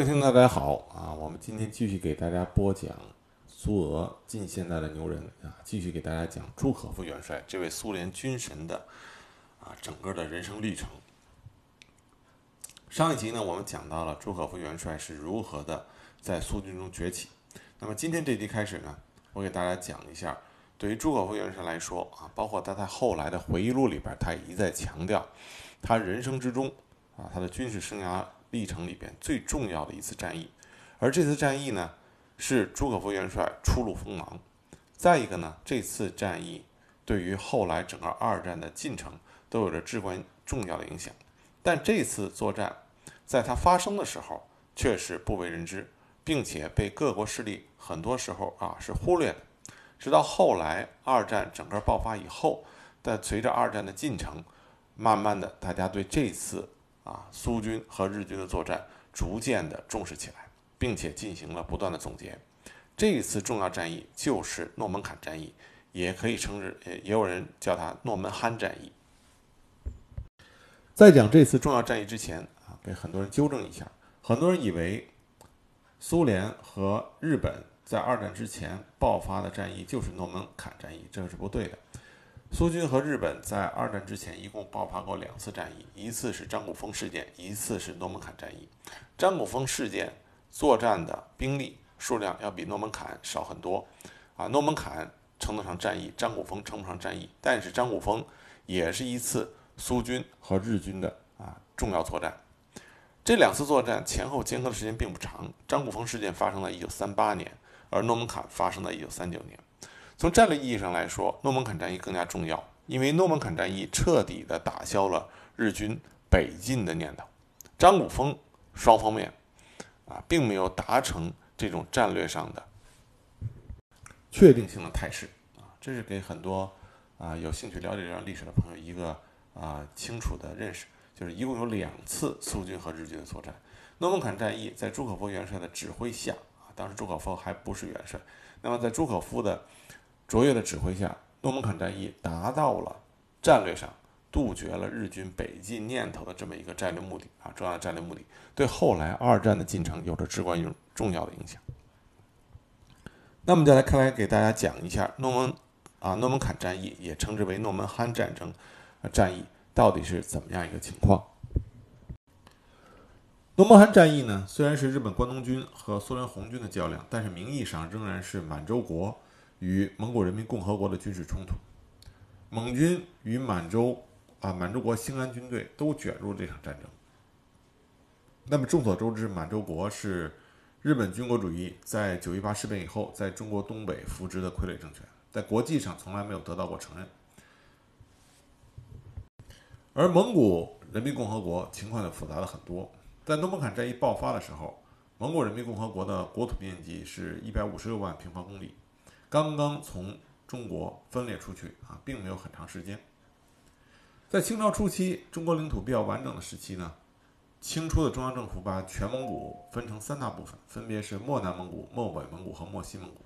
各位听众大家好啊，我们今天继续给大家播讲苏俄近现代的牛人啊，继续给大家讲朱可夫元帅这位苏联军神的啊整个的人生历程。上一集呢，我们讲到了朱可夫元帅是如何的在苏军中崛起。那么今天这集开始呢，我给大家讲一下，对于朱可夫元帅来说啊，包括他在后来的回忆录里边，他也一再强调，他人生之中啊，他的军事生涯历程里边最重要的一次战役。而这次战役呢，是朱可夫元帅初露锋芒。再一个呢，这次战役对于后来整个二战的进程都有着至关重要的影响。但这次作战，在它发生的时候却是不为人知，并且被各国势力很多时候啊是忽略的。直到后来二战整个爆发以后，但随着二战的进程，慢慢的大家对这次啊苏军和日军的作战逐渐的重视起来，并且进行了不断的总结。这一次重要战役就是诺门坎战役，也可以称之，也也有人叫它诺门罕战役。在讲这次重要战役之前啊，给很多人纠正一下。很多人以为苏联和日本在二战之前爆发的战役就是诺门坎战役，这是不对的。苏军和日本在二战之前一共爆发过两次战役，一次是张古峰事件，一次是诺门坎战役。张古峰事件作战的兵力数量要比诺门坎少很多啊，诺门坎称得上战役，张古峰称不上战役，但是张古峰也是一次。苏军和日军的啊重要作战，这两次作战前后间隔的时间并不长。张古峰事件发生在一九三八年，而诺门坎发生在一九三九年。从战略意义上来说，诺门坎战役更加重要，因为诺门坎战役彻底的打消了日军北进的念头。张古峰双方面啊并没有达成这种战略上的确定性的态势啊，这是给很多啊有兴趣了解这段历史的朋友一个。啊，清楚的认识，就是一共有两次苏军和日军的作战。诺门坎战役在朱可夫元帅的指挥下，啊，当时朱可夫还不是元帅。那么在朱可夫的卓越的指挥下，诺门坎战役达到了战略上杜绝了日军北进念头的这么一个战略目的啊，重要的战略目的，对后来二战的进程有着至关重要的影响。那么再来看来给大家讲一下诺门啊诺门坎战役，也称之为诺门罕战争。战役到底是怎么样一个情况？诺门罕战役呢？虽然是日本关东军和苏联红军的较量，但是名义上仍然是满洲国与蒙古人民共和国的军事冲突。蒙军与满洲啊满洲国兴安军队都卷入这场战争。那么众所周知，满洲国是日本军国主义在九一八事变以后在中国东北扶植的傀儡政权，在国际上从来没有得到过承认。而蒙古人民共和国情况就复杂的很多。在诺门坎战役爆发的时候，蒙古人民共和国的国土面积是一百五十六万平方公里，刚刚从中国分裂出去啊，并没有很长时间。在清朝初期，中国领土比较完整的时期呢，清初的中央政府把全蒙古分成三大部分，分别是漠南蒙古、漠北蒙古和漠西蒙古。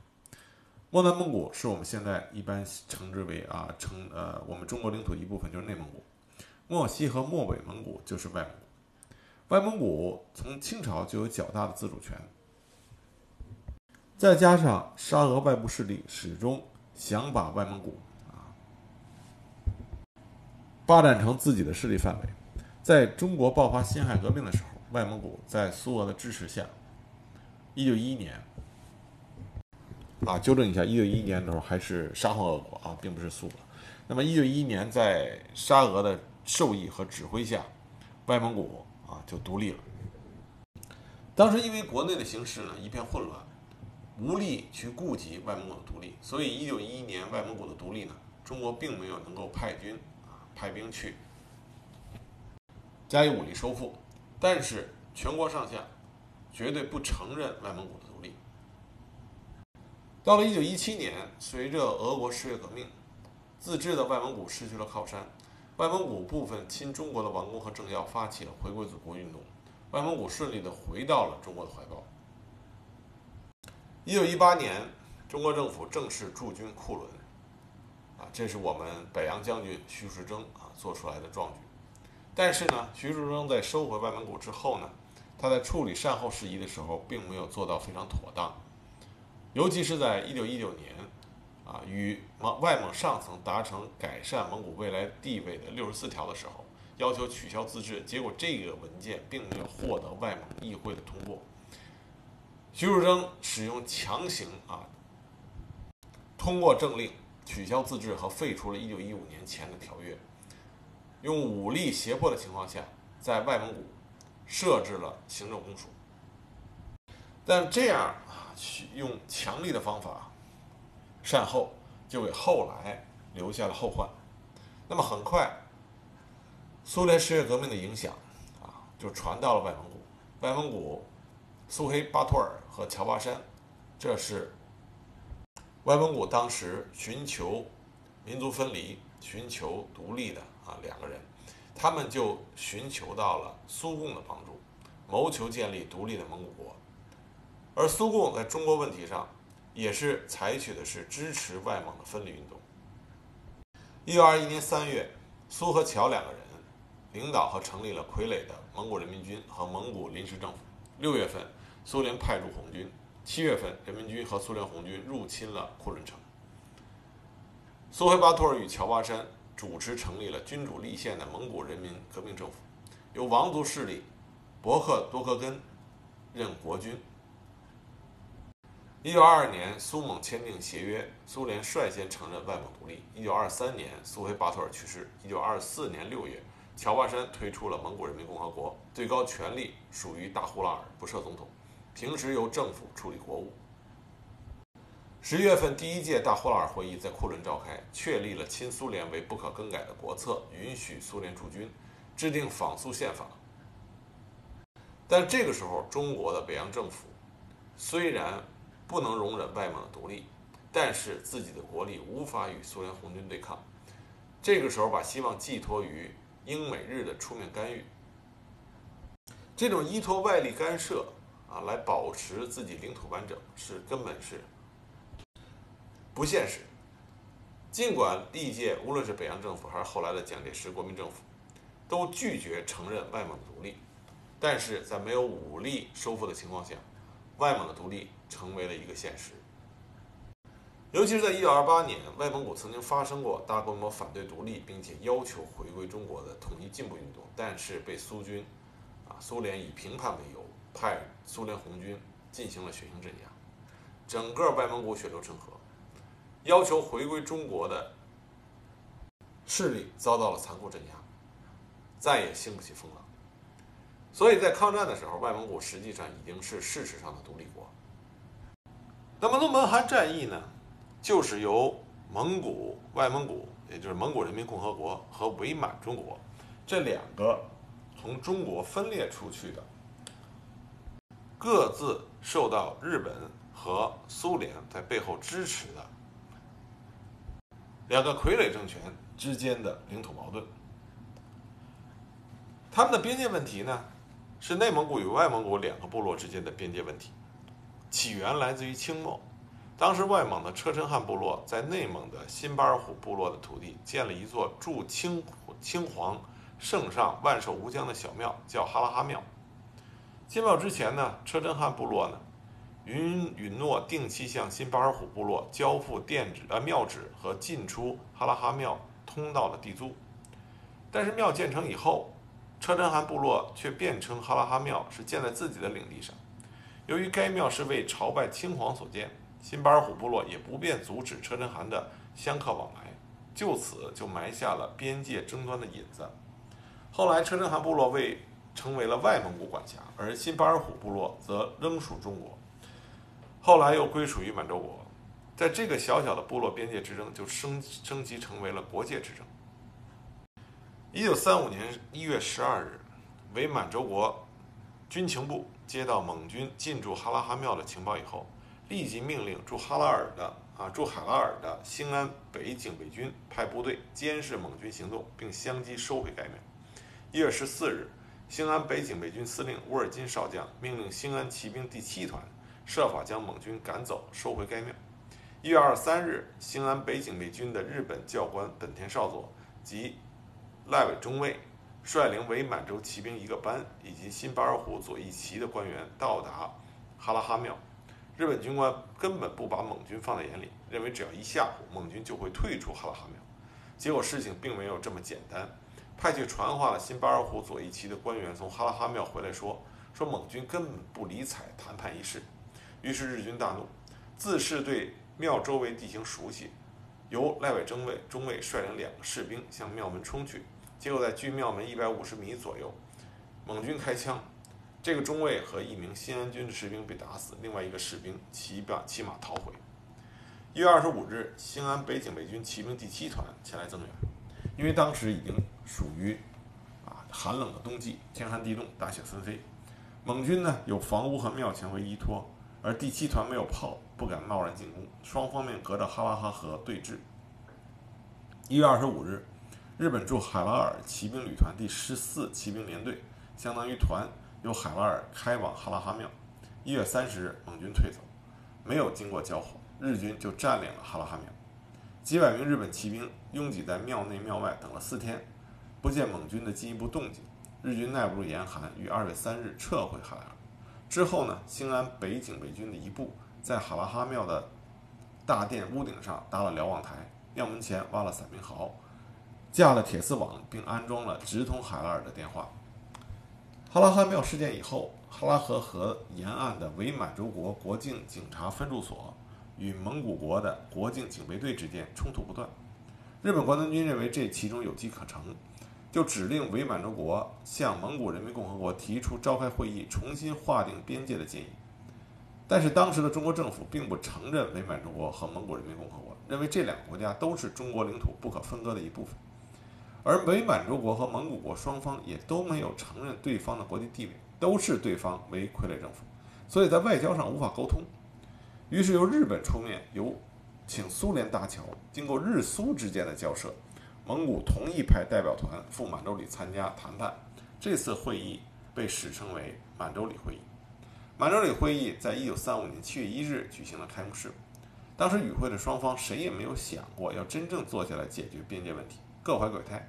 漠南蒙古是我们现在一般称之为啊，称呃我们中国领土一部分，就是内蒙古。漠西和漠北蒙古就是外蒙古，外蒙古从清朝就有较大的自主权，再加上沙俄外部势力始终想把外蒙古啊发展成自己的势力范围，在中国爆发辛亥革命的时候，外蒙古在苏俄的支持下，一九一一年啊，纠正一下，一九一一年的时候还是沙皇俄国啊，并不是苏俄。那么一九一一年在沙俄的授意和指挥下，外蒙古啊就独立了。当时因为国内的形势呢一片混乱，无力去顾及外蒙古的独立，所以一九一一年外蒙古的独立呢，中国并没有能够派军啊派兵去加以武力收复。但是全国上下绝对不承认外蒙古的独立。到了一九一七年，随着俄国十月革命，自治的外蒙古失去了靠山。外蒙古部分亲中国的王公和政要发起了回归祖国运动，外蒙古顺利的回到了中国的怀抱。一九一八年，中国政府正式驻军库伦，啊，这是我们北洋将军徐树铮啊做出来的壮举。但是呢，徐树铮在收回外蒙古之后呢，他在处理善后事宜的时候，并没有做到非常妥当，尤其是在一九一九年，啊，与蒙外蒙上层达成改善蒙古未来地位的六十四条的时候，要求取消自治，结果这个文件并没有获得外蒙议会的通过。徐树铮使用强行啊，通过政令取消自治和废除了一九一五年前的条约，用武力胁迫的情况下，在外蒙古。设置了行政公署，但这样啊，用强力的方法善后，就给后来留下了后患。那么很快，苏联十月革命的影响啊，就传到了外蒙古。外蒙古苏黑巴托尔和乔巴山，这是外蒙古当时寻求民族分离、寻求独立的啊两个人。他们就寻求到了苏共的帮助，谋求建立独立的蒙古国。而苏共在中国问题上，也是采取的是支持外蒙的分离运动。一九二一年三月，苏和乔两个人领导和成立了傀儡的蒙古人民军和蒙古临时政府。六月份，苏联派驻红军；七月份，人民军和苏联红军入侵了库伦城。苏黑巴托尔与乔巴山。主持成立了君主立宪的蒙古人民革命政府，由王族势力博克多克根任国君。一九二二年，苏蒙签订协约，苏联率先承认外蒙独立。一九二三年，苏黑巴托尔去世。一九二四年六月，乔巴山推出了蒙古人民共和国，最高权力属于大呼拉尔，不设总统，平时由政府处理国务。十一月份，第一届大呼拉尔会议在库伦召开，确立了亲苏联为不可更改的国策，允许苏联驻军，制定仿苏宪法。但这个时候，中国的北洋政府虽然不能容忍外蒙的独立，但是自己的国力无法与苏联红军对抗。这个时候，把希望寄托于英美日的出面干预，这种依托外力干涉啊来保持自己领土完整，是根本是。不现实。尽管历届无论是北洋政府还是后来的蒋介石国民政府，都拒绝承认外蒙独立，但是在没有武力收复的情况下，外蒙的独立成为了一个现实。尤其是在1928年，外蒙古曾经发生过大规模反对独立并且要求回归中国的统一进步运动，但是被苏军，啊，苏联以评判为由，派苏联红军进行了血腥镇压，整个外蒙古血流成河。要求回归中国的势力遭到了残酷镇压，再也兴不起风浪。所以在抗战的时候，外蒙古实际上已经是事实上的独立国。那么诺门罕战役呢，就是由蒙古、外蒙古，也就是蒙古人民共和国和伪满中国这两个从中国分裂出去的，各自受到日本和苏联在背后支持的。两个傀儡政权之间的领土矛盾，他们的边界问题呢，是内蒙古与外蒙古两个部落之间的边界问题，起源来自于清末，当时外蒙的车臣汗部落在内蒙的新巴尔虎部落的土地建了一座驻清清皇圣上万寿无疆的小庙，叫哈拉哈庙。建庙之前呢，车真汗部落呢。允允诺定期向新巴尔虎部落交付电纸、呃庙纸和进出哈拉哈庙通道的地租，但是庙建成以后，车真汗部落却辩称哈拉哈庙是建在自己的领地上。由于该庙是为朝拜清皇所建，新巴尔虎部落也不便阻止车真汗的香客往来，就此就埋下了边界争端的引子。后来，车真汗部落为成为了外蒙古管辖，而新巴尔虎部落则仍属中国。后来又归属于满洲国，在这个小小的部落边界之争就升升级成为了国界之争。一九三五年一月十二日，伪满洲国军情部接到蒙军进驻哈拉哈庙的情报以后，立即命令驻哈拉尔的啊驻海拉尔的兴安北警备军派部队监视蒙军行动，并相继收回该庙。一月十四日，兴安北警备军司令乌尔金少将命令兴安骑兵第七团。设法将蒙军赶走，收回该庙。一月二十三日，兴安北警备军的日本教官本田少佐及赖尾中尉率领伪满洲骑兵一个班以及新巴尔虎左翼旗的官员到达哈拉哈庙。日本军官根本不把蒙军放在眼里，认为只要一吓唬蒙军就会退出哈拉哈庙。结果事情并没有这么简单。派去传话了新巴尔虎左翼旗的官员从哈拉哈庙回来说，说蒙军根本不理睬谈判一事。于是日军大怒，自恃对庙周围地形熟悉，由赖伟中尉中尉率领两个士兵向庙门冲去。结果在距庙门一百五十米左右，蒙军开枪。这个中尉和一名新安军的士兵被打死，另外一个士兵骑马骑马逃回。一月二十五日，兴安北警备军骑兵第七团前来增援，因为当时已经属于啊寒冷的冬季，天寒地冻，大雪纷飞。蒙军呢有房屋和庙前为依托，而第七团没有炮，不敢贸然进攻。双方面隔着哈拉哈河对峙。一月二十五日，日本驻海拉尔骑兵旅团第十四骑兵联队，相当于团。由海拉尔开往哈拉哈庙。一月三十日，蒙军退走，没有经过交火，日军就占领了哈拉哈庙。几百名日本骑兵拥挤在庙内庙外等了四天，不见蒙军的进一步动静。日军耐不住严寒，于二月三日撤回哈拉尔。之后呢，兴安北警备军的一部在哈拉哈庙的大殿屋顶上搭了瞭望台，庙门前挖了伞兵壕，架了铁丝网，并安装了直通海拉尔的电话。哈拉哈庙事件以后，哈拉河河沿岸的伪满洲国国境警察分驻所与蒙古国的国境警备队之间冲突不断。日本国能军认为这其中有机可乘，就指令伪满洲国向蒙古人民共和国提出召开会议、重新划定边界的建议。但是当时的中国政府并不承认伪满洲国和蒙古人民共和国，认为这两个国家都是中国领土不可分割的一部分。而伪满洲国和蒙古国双方也都没有承认对方的国际地位，都视对方为傀儡政府，所以在外交上无法沟通。于是由日本出面，由请苏联搭桥，经过日苏之间的交涉，蒙古同意派代表团赴满洲里参加谈判。这次会议被史称为满洲里会议。满洲里会议在一九三五年七月一日举行了开幕式。当时与会的双方谁也没有想过要真正坐下来解决边界问题，各怀鬼胎。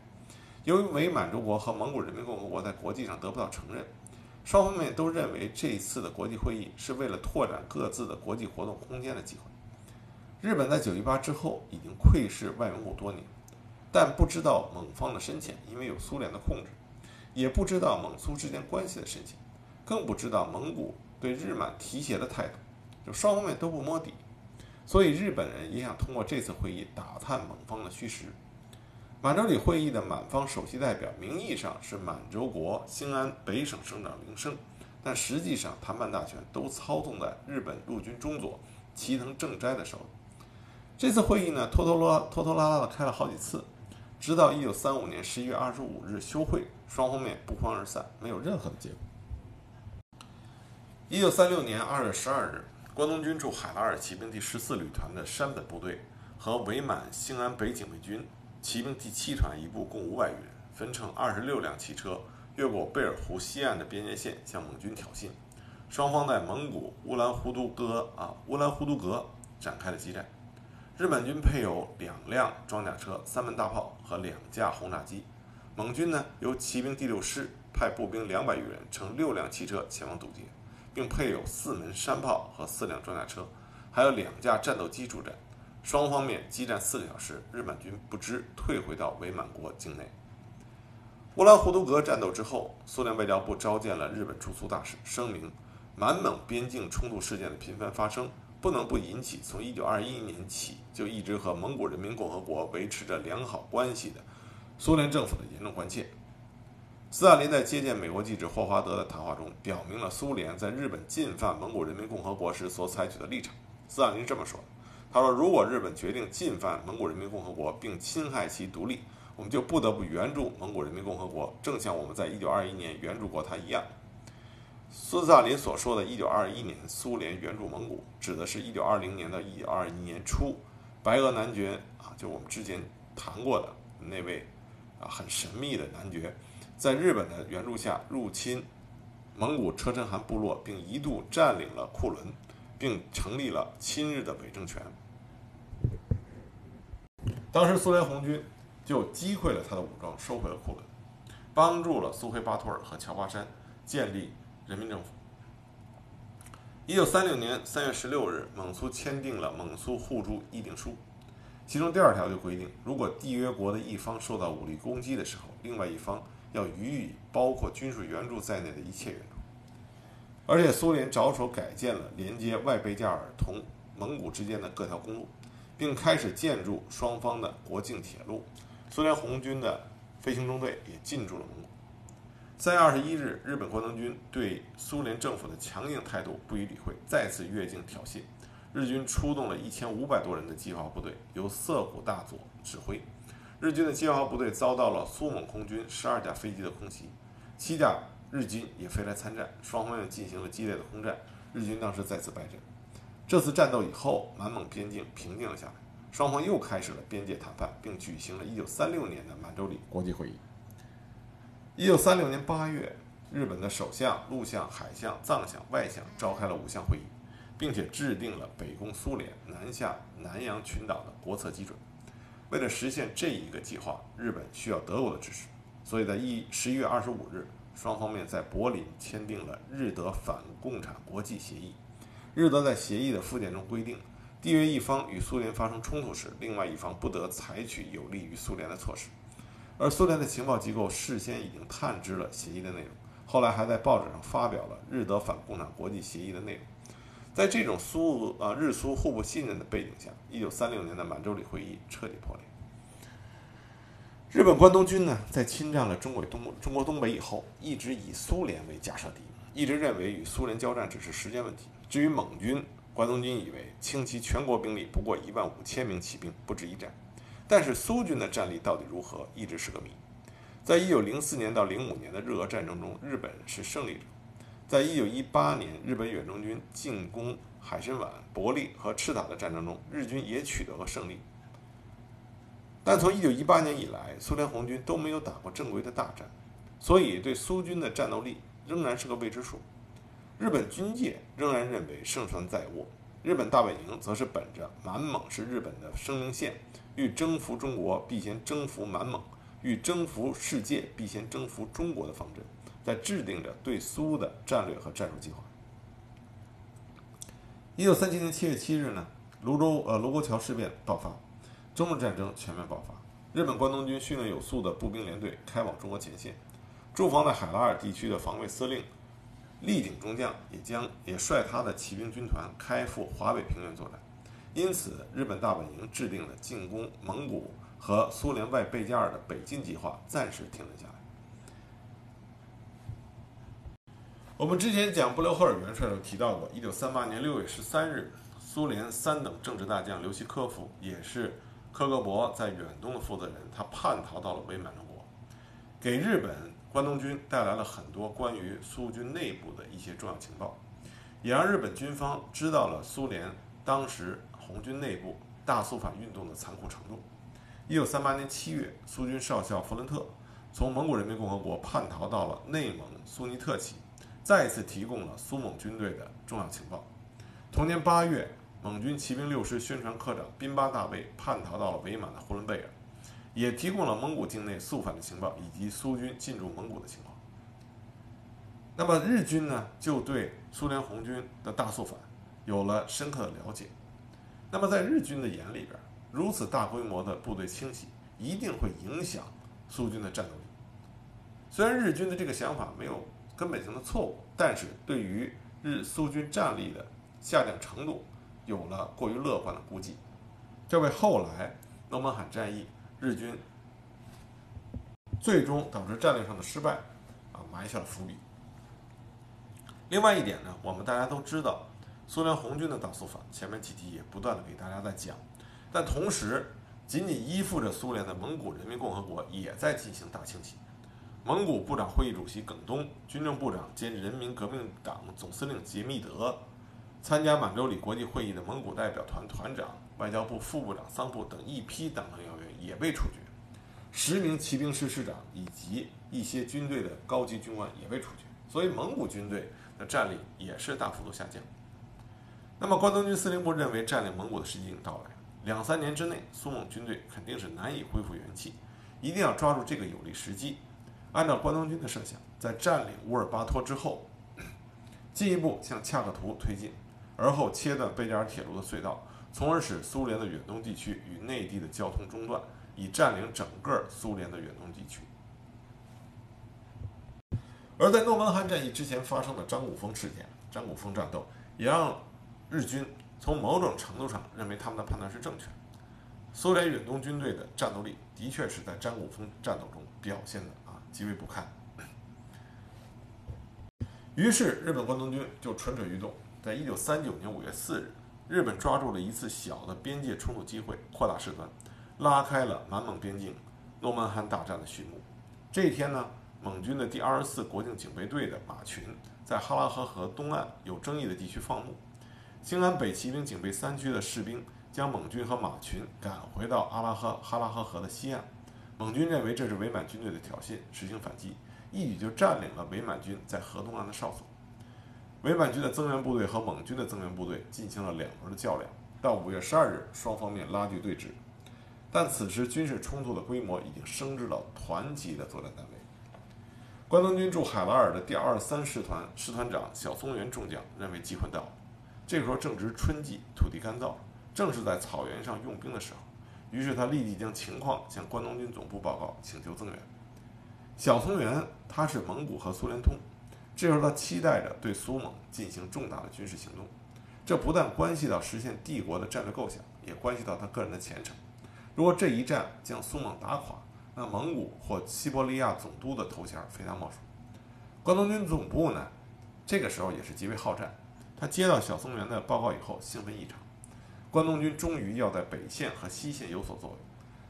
由于伪满洲国和蒙古人民共和国在国际上得不到承认，双方面都认为这一次的国际会议是为了拓展各自的国际活动空间的机会。日本在九一八之后已经窥视外蒙古多年，但不知道蒙方的深浅，因为有苏联的控制，也不知道蒙苏之间关系的深浅，更不知道蒙古对日满提携的态度，就双方面都不摸底，所以日本人也想通过这次会议打探蒙方的虚实。满洲里会议的满方首席代表，名义上是满洲国兴安北省省长林升，但实际上谈判大权都操纵在日本陆军中佐齐藤正斋的手里。这次会议呢，拖拖拉拖拖拉拉的开了好几次，直到1935年11月25日休会，双方面不欢而散，没有任何的结果。1936年2月12日，关东军驻海拉尔骑兵第十四旅团的山本部队和伪满兴安北警备军。骑兵第七团一部共五百余人，分成二十六辆汽车，越过贝尔湖西岸的边界线向蒙军挑衅。双方在蒙古乌兰呼都格啊乌兰呼都格展开了激战。日本军配有两辆装甲车、三门大炮和两架轰炸机。蒙军呢由骑兵第六师派步兵两百余人乘六辆汽车前往堵截，并配有四门山炮和四辆装甲车，还有两架战斗机助战。双方面激战四个小时，日本军不知退回到伪满国境内。乌兰呼都格战斗之后，苏联外交部召见了日本驻苏大使，声明满蒙边境冲突事件的频繁发生，不能不引起从1921年起就一直和蒙古人民共和国维持着良好关系的苏联政府的严重关切。斯大林在接见美国记者霍华德的谈话中，表明了苏联在日本进犯蒙古人民共和国时所采取的立场。斯大林这么说。他说：“如果日本决定进犯蒙古人民共和国并侵害其独立，我们就不得不援助蒙古人民共和国，正像我们在1921年援助过他一样。”斯大林所说的“一九二一年苏联援助蒙古”，指的是一九二零年到一九二一年初，白俄男爵啊，就我们之前谈过的那位啊很神秘的男爵，在日本的援助下入侵蒙古车臣汗部落，并一度占领了库伦，并成立了亲日的伪政权。当时苏联红军就击溃了他的武装，收回了库伦。帮助了苏黑巴托尔和乔巴山建立人民政府。一九三六年三月十六日，蒙苏签订了蒙苏互助议定书，其中第二条就规定，如果缔约国的一方受到武力攻击的时候，另外一方要予以包括军事援助在内的一切援助。而且，苏联着手改建了连接外贝加尔同蒙古之间的各条公路，并开始建筑双方的国境铁路。苏联红军的飞行中队也进驻了蒙古。三月二十一日，日本关东军对苏联政府的强硬态度不予理会，再次越境挑衅。日军出动了一千五百多人的机械化部队，由涩谷大佐指挥。日军的机械化部队遭到了苏蒙空军十二架飞机的空袭，七架日军也飞来参战，双方又进行了激烈的空战。日军当时再次败阵。这次战斗以后，满蒙边境平静了下来，双方又开始了边界谈判，并举行了一九三六年的满洲里国际会议。一九三六年八月，日本的首相、陆相、海相、藏相、外相召开了五项会议，并且制定了北攻苏联、南下南洋群岛的国策基准。为了实现这一个计划，日本需要德国的支持，所以在一十一月二十五日，双方面在柏林签订了日德反共产国际协议。日德在协议的附件中规定，缔约一方与苏联发生冲突时，另外一方不得采取有利于苏联的措施。而苏联的情报机构事先已经探知了协议的内容，后来还在报纸上发表了日德反共产国际协议的内容。在这种苏俄啊日苏互不信任的背景下，一九三六年的满洲里会议彻底破裂。日本关东军呢，在侵占了中国东中国东北以后，一直以苏联为假设敌，一直认为与苏联交战只是时间问题。至于蒙军，关东军以为倾其全国兵力不过一万五千名骑兵，不值一战。但是苏军的战力到底如何，一直是个谜。在一九零四年到零五年的日俄战争中，日本是胜利者。在一九一八年日本远征军进攻海参崴、伯利和赤塔的战争中，日军也取得了胜利。但从一九一八年以来，苏联红军都没有打过正规的大战，所以对苏军的战斗力仍然是个未知数。日本军界仍然认为胜算在握，日本大本营则是本着满蒙是日本的生命线。欲征服中国，必先征服满蒙；欲征服世界，必先征服中国的方针，在制定着对苏的战略和战术计划。一九三七年七月七日呢，泸州呃卢沟桥事变爆发，中日战争全面爆发。日本关东军训练有素的步兵连队开往中国前线，驻防在海拉尔地区的防卫司令立鼎中将也将也率他的骑兵军团开赴华北平原作战。因此，日本大本营制定了进攻蒙古和苏联外贝加尔的北进计划，暂时停了下来。我们之前讲布留赫尔元帅都提到过，一九三八年六月十三日，苏联三等政治大将刘希科夫，也是科格勃在远东的负责人，他叛逃到了伪满洲国，给日本关东军带来了很多关于苏军内部的一些重要情报，也让日本军方知道了苏联当时。红军内部大肃反运动的残酷程度。一九三八年七月，苏军少校弗伦特从蒙古人民共和国叛逃到了内蒙苏尼特旗，再次提供了苏蒙军队的重要情报。同年八月，蒙军骑兵六师宣传科长宾巴大尉叛逃到了伪满的呼伦贝尔，也提供了蒙古境内肃反的情报以及苏军进驻蒙古的情况。那么日军呢，就对苏联红军的大肃反有了深刻的了解。那么，在日军的眼里边，如此大规模的部队清洗一定会影响苏军的战斗力。虽然日军的这个想法没有根本性的错误，但是对于日苏军战力的下降程度有了过于乐观的估计，这为后来诺门罕战役日军最终导致战略上的失败啊埋下了伏笔。另外一点呢，我们大家都知道。苏联红军的大肃反，前面几集也不断的给大家在讲，但同时，仅仅依附着苏联的蒙古人民共和国也在进行大清洗。蒙古部长会议主席耿东、军政部长兼人民革命党总司令杰密德，参加满洲里国际会议的蒙古代表团团长、外交部副部长桑布等一批党政要员也被处决，十名骑兵师师长以及一些军队的高级军官也被处决，所以蒙古军队的战力也是大幅度下降。那么，关东军司令部认为占领蒙古的时机已经到来，两三年之内，苏蒙军队肯定是难以恢复元气，一定要抓住这个有利时机。按照关东军的设想，在占领乌尔巴托之后，进一步向恰克图推进，而后切断贝加尔铁路的隧道，从而使苏联的远东地区与内地的交通中断，以占领整个苏联的远东地区。而在诺门罕战役之前发生的张古峰事件、张古峰战斗，也让日军从某种程度上认为他们的判断是正确。苏联远东军队的战斗力的确是在张古峰战斗中表现的啊极为不堪。于是日本关东军就蠢蠢欲动，在一九三九年五月四日，日本抓住了一次小的边界冲突机会，扩大事端，拉开了满蒙边境诺门罕大战的序幕。这一天呢？蒙军的第二十四国境警备队的马群在哈拉河河东岸有争议的地区放牧，兴安北骑兵警备三区的士兵将蒙军和马群赶回到阿拉哈哈拉河河的西岸。蒙军认为这是伪满军队的挑衅，实行反击，一举就占领了伪满军在河东岸的哨所。伪满军的增援部队和蒙军的增援部队进行了两轮的较量，到五月十二日，双方面拉锯对峙。但此时军事冲突的规模已经升至了团级的作战单位。关东军驻海拉尔的第二三师团师团长小松原中将认为机会到了。这个时候正值春季，土地干燥，正是在草原上用兵的时候。于是他立即将情况向关东军总部报告，请求增援。小松原他是蒙古和苏联通，这时候他期待着对苏蒙进行重大的军事行动。这不但关系到实现帝国的战略构想，也关系到他个人的前程。如果这一战将苏蒙打垮，那蒙古或西伯利亚总督的头衔非他莫属。关东军总部呢，这个时候也是极为好战。他接到小松原的报告以后，兴奋异常。关东军终于要在北线和西线有所作为，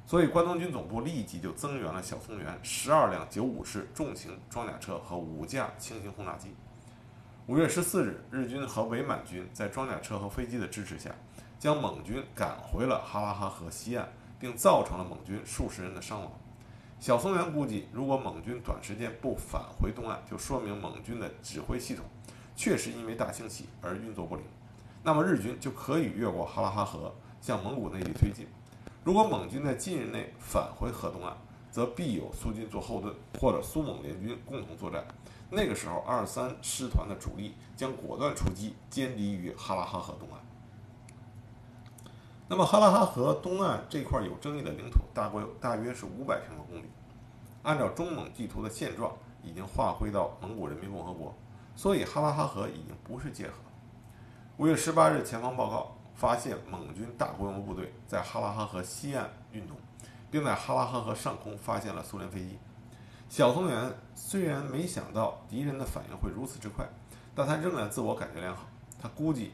所以关东军总部立即就增援了小松原十二辆九五式重型装甲车和五架轻型轰炸机。五月十四日，日军和伪满军在装甲车和飞机的支持下，将蒙军赶回了哈拉哈河西岸，并造成了蒙军数十人的伤亡。小松原估计，如果蒙军短时间不返回东岸，就说明蒙军的指挥系统确实因为大清洗而运作不灵。那么日军就可以越过哈拉哈河向蒙古内地推进。如果蒙军在近日内返回河东岸，则必有苏军做后盾，或者苏蒙联军共同作战。那个时候，二三师团的主力将果断出击，歼敌于哈拉哈河东岸。那么哈拉哈河东岸这块有争议的领土，大概大约是五百平方公里。按照中蒙地图的现状，已经划归到蒙古人民共和国，所以哈拉哈河已经不是界河。五月十八日，前方报告发现蒙军大规模部队在哈拉哈河西岸运动，并在哈拉哈河上空发现了苏联飞机。小松原虽然没想到敌人的反应会如此之快，但他仍然自我感觉良好。他估计。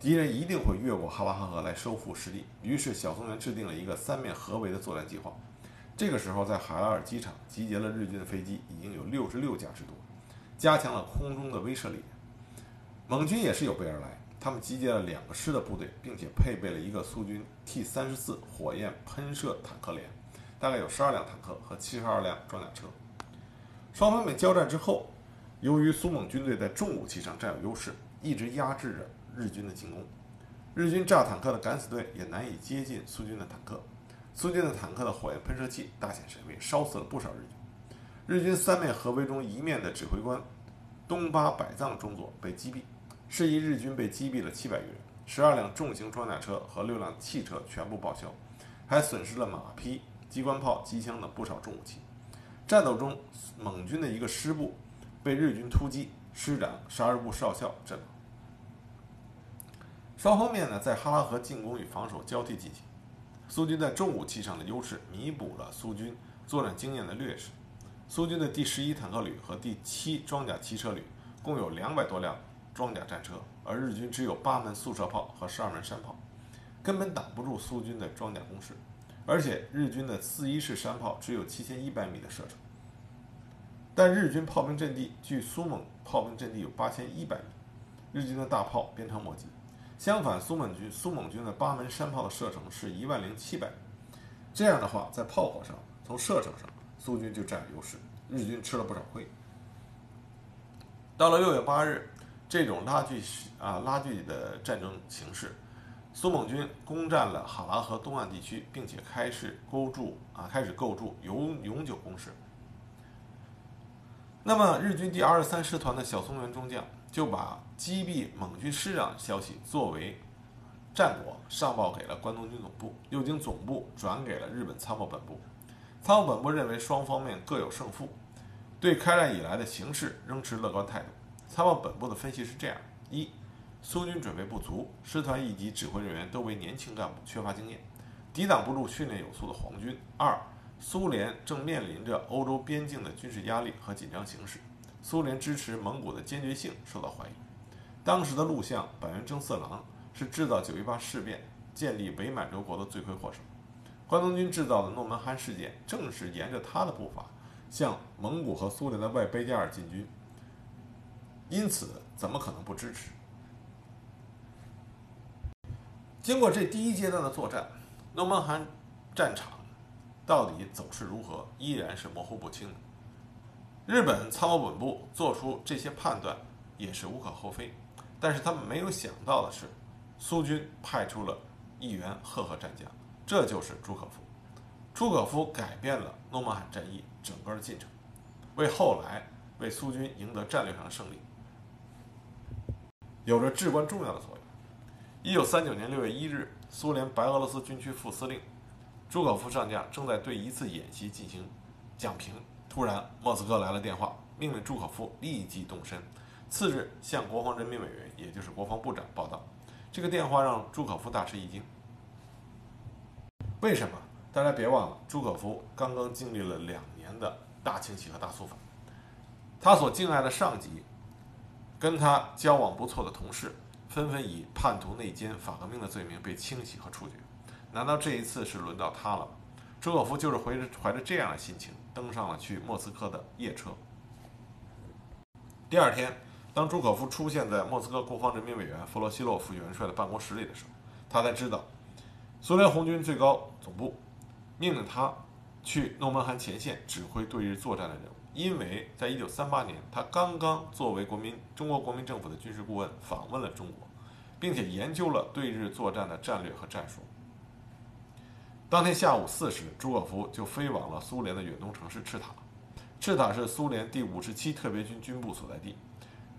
敌人一定会越过哈拉哈河来收复失地，于是小松原制定了一个三面合围的作战计划。这个时候，在海拉尔机场集结了日军的飞机，已经有六十六架之多，加强了空中的威慑力。蒙军也是有备而来，他们集结了两个师的部队，并且配备了一个苏军 T 三十四火焰喷射坦克连，大概有十二辆坦克和七十二辆装甲车。双方面交战之后，由于苏蒙军队在重武器上占有优势，一直压制着。日军的进攻，日军炸坦克的敢死队也难以接近苏军的坦克，苏军的坦克的火焰喷射器大显神威，烧死了不少日军。日军三面合围中一面的指挥官东巴百藏中佐被击毙，是一日军被击毙了七百余人，十二辆重型装甲车和六辆汽车全部报销，还损失了马匹、机关炮、机枪等不少重武器。战斗中，蒙军的一个师部被日军突击，师长沙日部少校阵亡。双方面呢，在哈拉河进攻与防守交替进行。苏军在重武器上的优势弥补了苏军作战经验的劣势。苏军的第十一坦克旅和第七装甲骑车旅共有两百多辆装甲战车，而日军只有八门速射炮和十二门山炮，根本挡不住苏军的装甲攻势。而且日军的四一式山炮只有七千一百米的射程，但日军炮兵阵地距苏蒙炮兵阵地有八千一百米，日军的大炮鞭长莫及。相反，苏蒙军苏蒙军的八门山炮的射程是一万零七百米，这样的话，在炮火上，从射程上，苏军就占有优势，日军吃了不少亏。到了六月八日，这种拉锯啊拉锯的战争形式，苏蒙军攻占了哈拉河东岸地区，并且开始构筑啊开始构筑永永久工事。那么日军第二十三师团的小松原中将就把击毙蒙军师长消息作为战果上报给了关东军总部，又经总部转给了日本参谋本部。参谋本部认为双方面各有胜负，对开战以来的形势仍持乐观态度。参谋本部的分析是这样：一、苏军准备不足，师团一级指挥人员都为年轻干部，缺乏经验，抵挡不住训练有素的皇军；二、苏联正面临着欧洲边境的军事压力和紧张形势，苏联支持蒙古的坚决性受到怀疑。当时的陆相板垣征四郎。是制造九一八事变、建立伪满洲国的罪魁祸首。关东军制造的诺门罕事件，正是沿着他的步伐向蒙古和苏联的外贝加尔进军。因此，怎么可能不支持？经过这第一阶段的作战，诺曼罕战场到底走势如何，依然是模糊不清的。日本参谋本部做出这些判断也是无可厚非，但是他们没有想到的是。苏军派出了一员赫赫战将，这就是朱可夫。朱可夫改变了诺曼罕战役整个的进程，为后来为苏军赢得战略上的胜利有着至关重要的作用。一九三九年六月一日，苏联白俄罗斯军区副司令朱可夫上将正在对一次演习进行讲评，突然莫斯科来了电话，命令朱可夫立即动身，次日向国防人民委员，也就是国防部长报道。这个电话让朱可夫大吃一惊。为什么？大家别忘了，朱可夫刚刚经历了两年的大清洗和大肃反，他所敬爱的上级，跟他交往不错的同事，纷纷以叛徒内奸、反革命的罪名被清洗和处决。难道这一次是轮到他了吗？朱可夫就是怀着怀着这样的心情，登上了去莫斯科的夜车。第二天。当朱可夫出现在莫斯科国防人民委员弗洛西洛夫元帅的办公室里的时候，他才知道，苏联红军最高总部命令他去诺门罕前线指挥对日作战的任务。因为在一九三八年，他刚刚作为国民中国国民政府的军事顾问访问了中国，并且研究了对日作战的战略和战术。当天下午四时，朱可夫就飞往了苏联的远东城市赤塔。赤塔是苏联第五十七特别军军部所在地。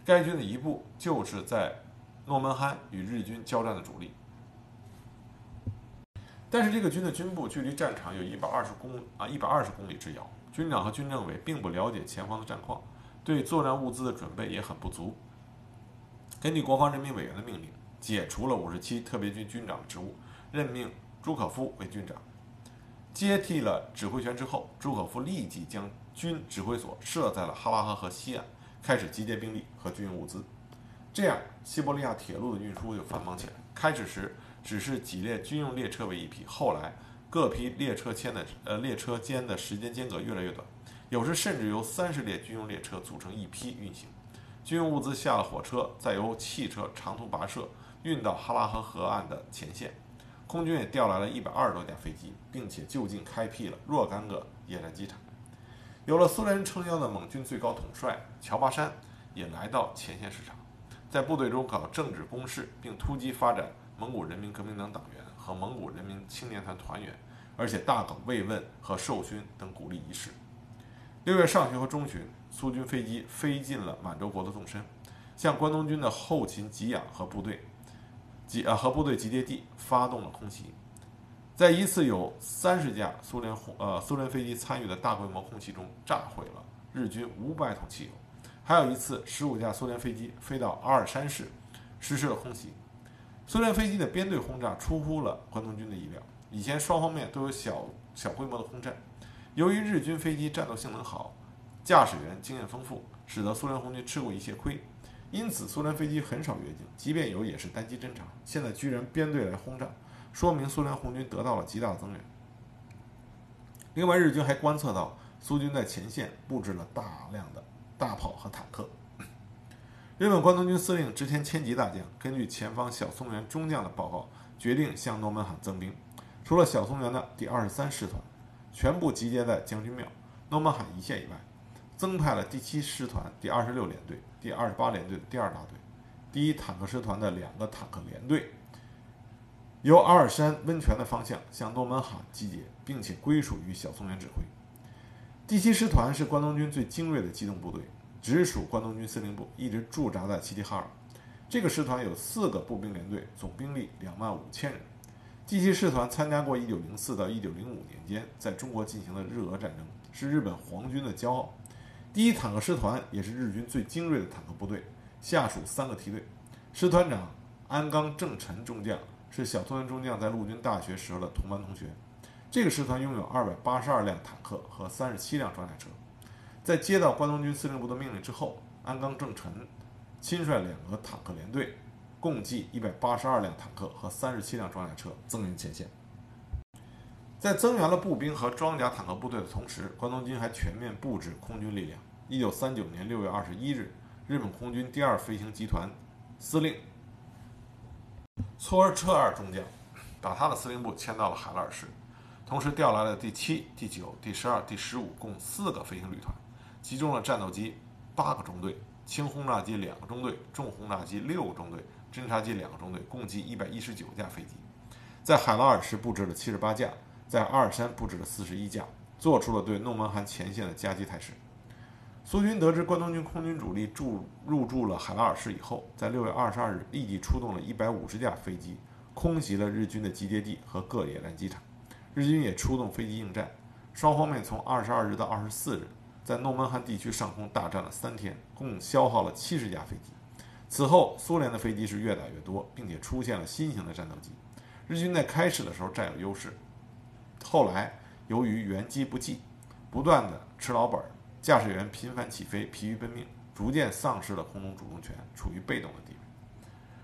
该军的一部就是在诺门罕与日军交战的主力，但是这个军的军部距离战场有一百二十公啊一百二十公里之遥，军长和军政委并不了解前方的战况，对作战物资的准备也很不足。根据国防人民委员的命令，解除了五十七特别军军长职务，任命朱可夫为军长。接替了指挥权之后，朱可夫立即将军指挥所设在了哈拉河河西岸。开始集结兵力和军用物资，这样西伯利亚铁路的运输就繁忙起来。开始时只是几列军用列车为一批，后来各批列车间的呃列车间的时间间隔越来越短，有时甚至由三十列军用列车组成一批运行。军用物资下了火车，再由汽车长途跋涉运到哈拉河河岸的前线。空军也调来了一百二十多架飞机，并且就近开辟了若干个野战机场。有了苏联撑腰的蒙军最高统帅乔巴山也来到前线视察，在部队中搞政治攻势，并突击发展蒙古人民革命党党员和蒙古人民青年团团员，而且大搞慰问和授勋等鼓励仪式。六月上旬和中旬，苏军飞机飞进了满洲国的纵深，向关东军的后勤给养和部队集啊和部队集结地发动了空袭。在一次有三十架苏联红呃苏联飞机参与的大规模空袭中，炸毁了日军五百桶汽油；还有一次，十五架苏联飞机飞到阿尔山市，实施了空袭。苏联飞机的编队轰炸出乎了关东军的意料。以前双方面都有小小规模的空战，由于日军飞机战斗性能好，驾驶员经验丰富，使得苏联红军吃过一些亏。因此，苏联飞机很少越境，即便有，也是单机侦察。现在居然编队来轰炸。说明苏联红军得到了极大的增援。另外，日军还观测到苏军在前线布置了大量的大炮和坦克。日本关东军司令织田千吉大将根据前方小松原中将的报告，决定向诺门罕增兵。除了小松原的第二十三师团全部集结在将军庙诺门罕一线以外，增派了第七师团第二十六联队、第二十八联队的第二大队、第一坦克师团的两个坦克联队。由阿尔山温泉的方向向诺门罕集结，并且归属于小松原指挥。第七师团是关东军最精锐的机动部队，直属关东军司令部，一直驻扎在齐齐哈尔。这个师团有四个步兵连队，总兵力两万五千人。第七师团参加过1904到1905年间在中国进行的日俄战争，是日本皇军的骄傲。第一坦克师团也是日军最精锐的坦克部队，下属三个梯队。师团长安冈正臣中将是小松原中将在陆军大学时候的同班同学。这个师团拥有282辆坦克和37辆装甲车。在接到关东军司令部的命令之后，安冈正臣亲率两个坦克连队，共计182辆坦克和37辆装甲车增援前线。在增援了步兵和装甲坦克部队的同时，关东军还全面布置空军力量。1939年6月21日，日本空军第二飞行集团司令搓儿车二中将把他的司令部迁到了海拉尔市，同时调来了第七、第九、第十二、第十五共四个飞行旅团，集中了战斗机八个中队、轻轰炸机两个中队、重轰炸机六个中队、侦察机两个中队，共计119架飞机，在海拉尔市布置了78架。在阿尔山布置了四十一架，做出了对诺门罕前线的夹击态势。苏军得知关东军空军主力驻入驻了海拉尔市以后，在六月二十二日立即出动了一百五十架飞机，空袭了日军的集结地和各野战机场。日军也出动飞机应战，双方面从二十二日到二十四日，在诺门罕地区上空大战了三天，共消耗了七十架飞机。此后，苏联的飞机是越打越多，并且出现了新型的战斗机。日军在开始的时候占有优势。后来，由于援机不济，不断的吃老本，驾驶员频繁起飞，疲于奔命，逐渐丧失了空中主动权，处于被动的地位。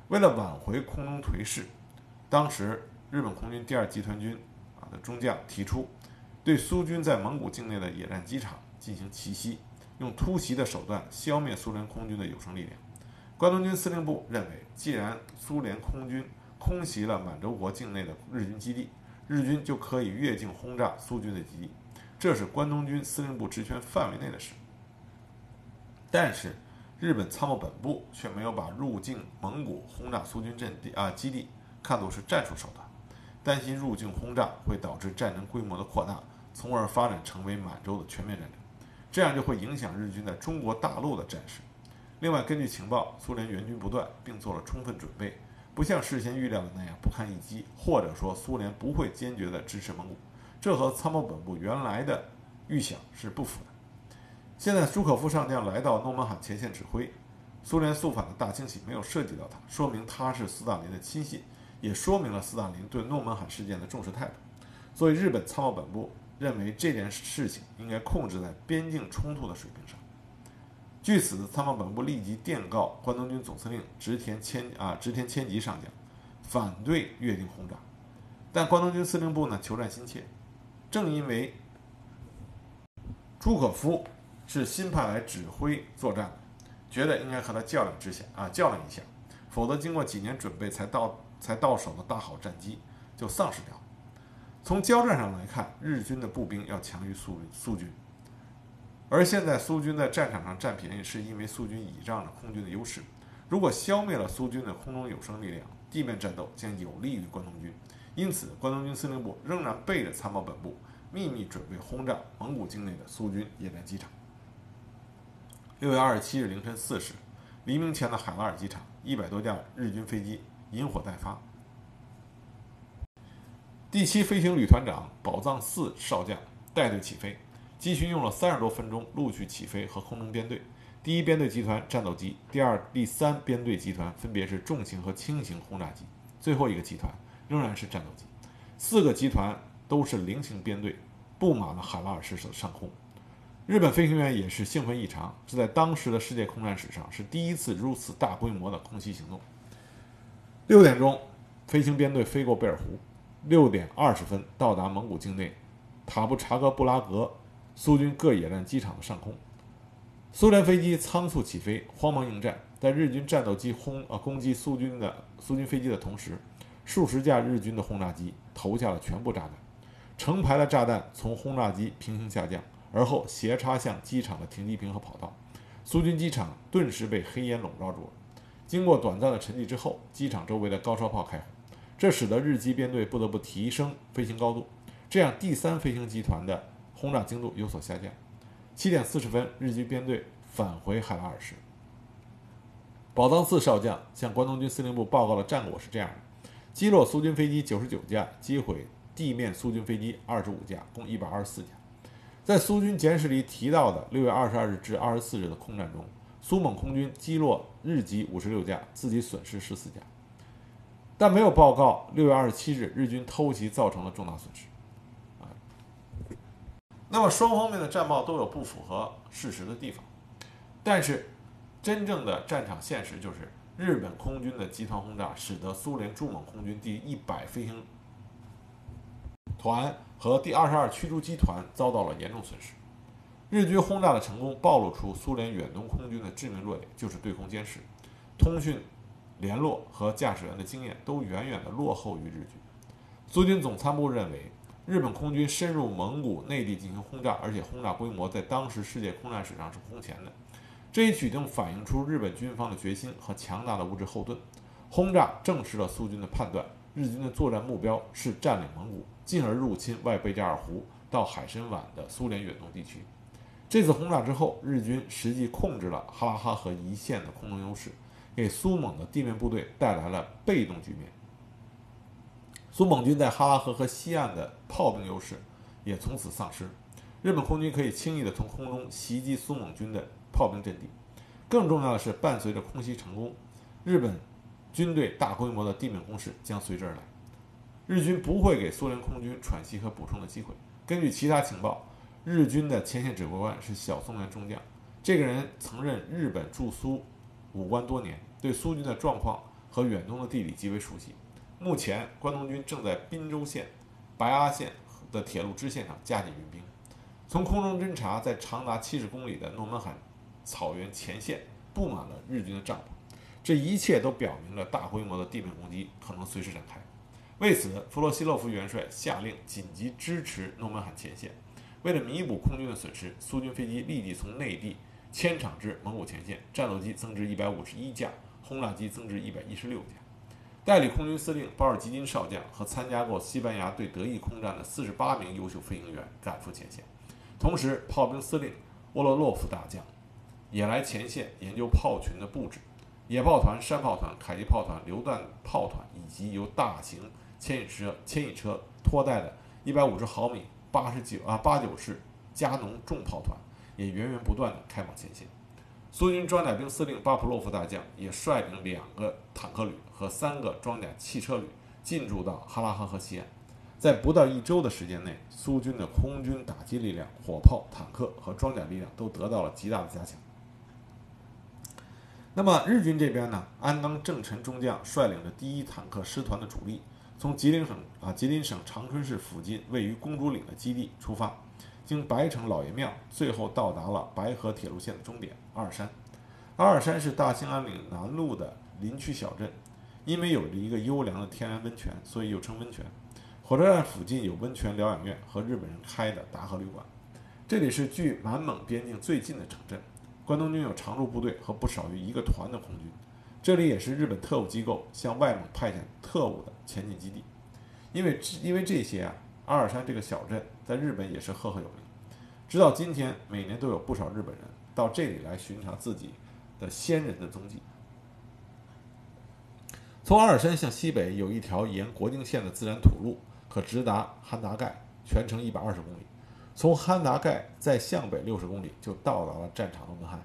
为了挽回空中颓势，当时日本空军第二集团军啊的中将提出，对苏军在蒙古境内的野战机场进行奇袭，用突袭的手段消灭苏联空军的有生力量。关东军司令部认为，既然苏联空军空袭了满洲国境内的日军基地，日军就可以越境轰炸苏军的基地，这是关东军司令部职权范围内的事。但是，日本参谋本部却没有把入境蒙古轰炸苏军阵地啊基地看作是战术手段，担心入境轰炸会导致战争规模的扩大，从而发展成为满洲的全面战争，这样就会影响日军在中国大陆的战事。另外，根据情报，苏联援军不断，并做了充分准备。不像事先预料的那样不堪一击，或者说苏联不会坚决地支持蒙古，这和参谋本部原来的预想是不符的。现在朱可夫上将来到诺门罕前线指挥，苏联肃反的大清洗没有涉及到他，说明他是斯大林的亲信，也说明了斯大林对诺门罕事件的重视态度。所以日本参谋本部认为这件事情应该控制在边境冲突的水平上。据此，参谋本部立即电告关东军总司令植田千啊植田千吉上将，反对越境轰炸。但关东军司令部呢求战心切，正因为朱可夫是新派来指挥作战的，觉得应该和他较量之下啊较量一下，否则经过几年准备才到才到手的大好战机就丧失掉。从交战上来看，日军的步兵要强于苏苏军。而现在苏军在战场上占便宜，是因为苏军倚仗着空军的优势。如果消灭了苏军的空中有生力量，地面战斗将有利于关东军。因此，关东军司令部仍然背着参谋本部，秘密准备轰炸蒙古境内的苏军野战机场。六月二十七日凌晨四时，黎明前的海拉尔机场，一百多架日军飞机引火待发。第七飞行旅团长宝藏四少将带队起飞。机群用了三十多分钟陆续起飞和空中编队。第一编队集团战斗机，第二、第三编队集团分别是重型和轻型轰炸机，最后一个集团仍然是战斗机。四个集团都是零型编队，布满了海拉尔市的上空。日本飞行员也是兴奋异常，这在当时的世界空战史上是第一次如此大规模的空袭行动。六点钟，飞行编队飞过贝尔湖，六点二十分到达蒙古境内塔布查格布拉格。苏军各野战机场的上空，苏联飞机仓促起飞，慌忙应战。在日军战斗机轰呃攻击苏军的苏军飞机的同时，数十架日军的轰炸机投下了全部炸弹，成排的炸弹从轰炸机平行下降，而后斜插向机场的停机坪和跑道。苏军机场顿时被黑烟笼罩住了。经过短暂的沉寂之后，机场周围的高射炮开火，这使得日机编队不得不提升飞行高度，这样第三飞行集团的。轰炸精度有所下降，七点四十分，日军编队返回海拉尔市。宝藏寺少将向关东军司令部报告的战果是这样的：击落苏军飞机九十九架，击毁地面苏军飞机二十五架，共一百二十四架。在苏军简史里提到的六月二十二日至二十四日的空战中，苏蒙空军击落日机五十六架，自己损失十四架，但没有报告六月二十七日日军偷袭造成的重大损失。啊，那么双方面的战报都有不符合事实的地方，但是。真正的战场现实就是，日本空军的集团轰炸使得苏联驻蒙空军第一百飞行团和第二十二驱逐机团遭到了严重损失。日军轰炸的成功暴露出苏联远东空军的致命弱点，就是对空监视、通讯联络和驾驶员的经验都远远的落后于日军。苏军总参谋部认为，日本空军深入蒙古内地进行轰炸，而且轰炸规模在当时世界空战史上是空前的。这一举动反映出日本军方的决心和强大的物质后盾。轰炸证实了苏军的判断：日军的作战目标是占领蒙古，进而入侵外贝加尔湖到海参崴的苏联远东地区。这次轰炸之后，日军实际控制了哈拉哈河一线的空中优势，给苏蒙的地面部队带来了被动局面。苏蒙军在哈拉河和西岸的炮兵优势也从此丧失，日本空军可以轻易地从空中袭击苏蒙军的。炮兵阵地，更重要的是，伴随着空袭成功，日本军队大规模的地面攻势将随之而来。日军不会给苏联空军喘息和补充的机会。根据其他情报，日军的前线指挥官是小松原中将，这个人曾任日本驻苏武官多年，对苏军的状况和远东的地理极为熟悉。目前，关东军正在滨州线、白阿线的铁路支线上加紧运兵，从空中侦察在长达七十公里的诺门罕。草原前线布满了日军的帐篷，这一切都表明了大规模的地面攻击可能随时展开。为此，弗洛西洛夫元帅下令紧急支持诺门罕前线。为了弥补空军的损失，苏军飞机立即从内地迁场至蒙古前线，战斗机增至一百五十一架，轰炸机增至一百一十六架。代理空军司令保尔基金少将和参加过西班牙对德意空战的四十八名优秀飞行员赶赴前线，同时炮兵司令沃洛洛夫大将。也来前线研究炮群的布置，野炮团、山炮团、迫击炮团、榴弹炮团，以及由大型牵引车、牵引车拖带的150毫米、89啊89式加农重炮团，也源源不断地开往前线。苏军装甲兵司令巴甫洛夫大将也率领两个坦克旅和三个装甲汽车旅进驻到哈拉哈河西岸。在不到一周的时间内，苏军的空军打击力量、火炮、坦克和装甲力量都得到了极大的加强。那么日军这边呢？安当正臣中将率领着第一坦克师团的主力，从吉林省啊吉林省长春市附近位于公主岭的基地出发，经白城老爷庙，最后到达了白河铁路线的终点阿尔山。阿尔山是大兴安岭南路的林区小镇，因为有着一个优良的天然温泉，所以又称温泉。火车站附近有温泉疗养院和日本人开的达和旅馆。这里是距满蒙边境最近的城镇。关东军有常驻部队和不少于一个团的空军，这里也是日本特务机构向外蒙派遣特务的前进基地。因为因为这些啊，阿尔山这个小镇在日本也是赫赫有名。直到今天，每年都有不少日本人到这里来寻找自己的先人的踪迹。从阿尔山向西北有一条沿国境线的自然土路，可直达汉达盖，全程一百二十公里。从汉达盖再向北六十公里就到达了战场的门罕，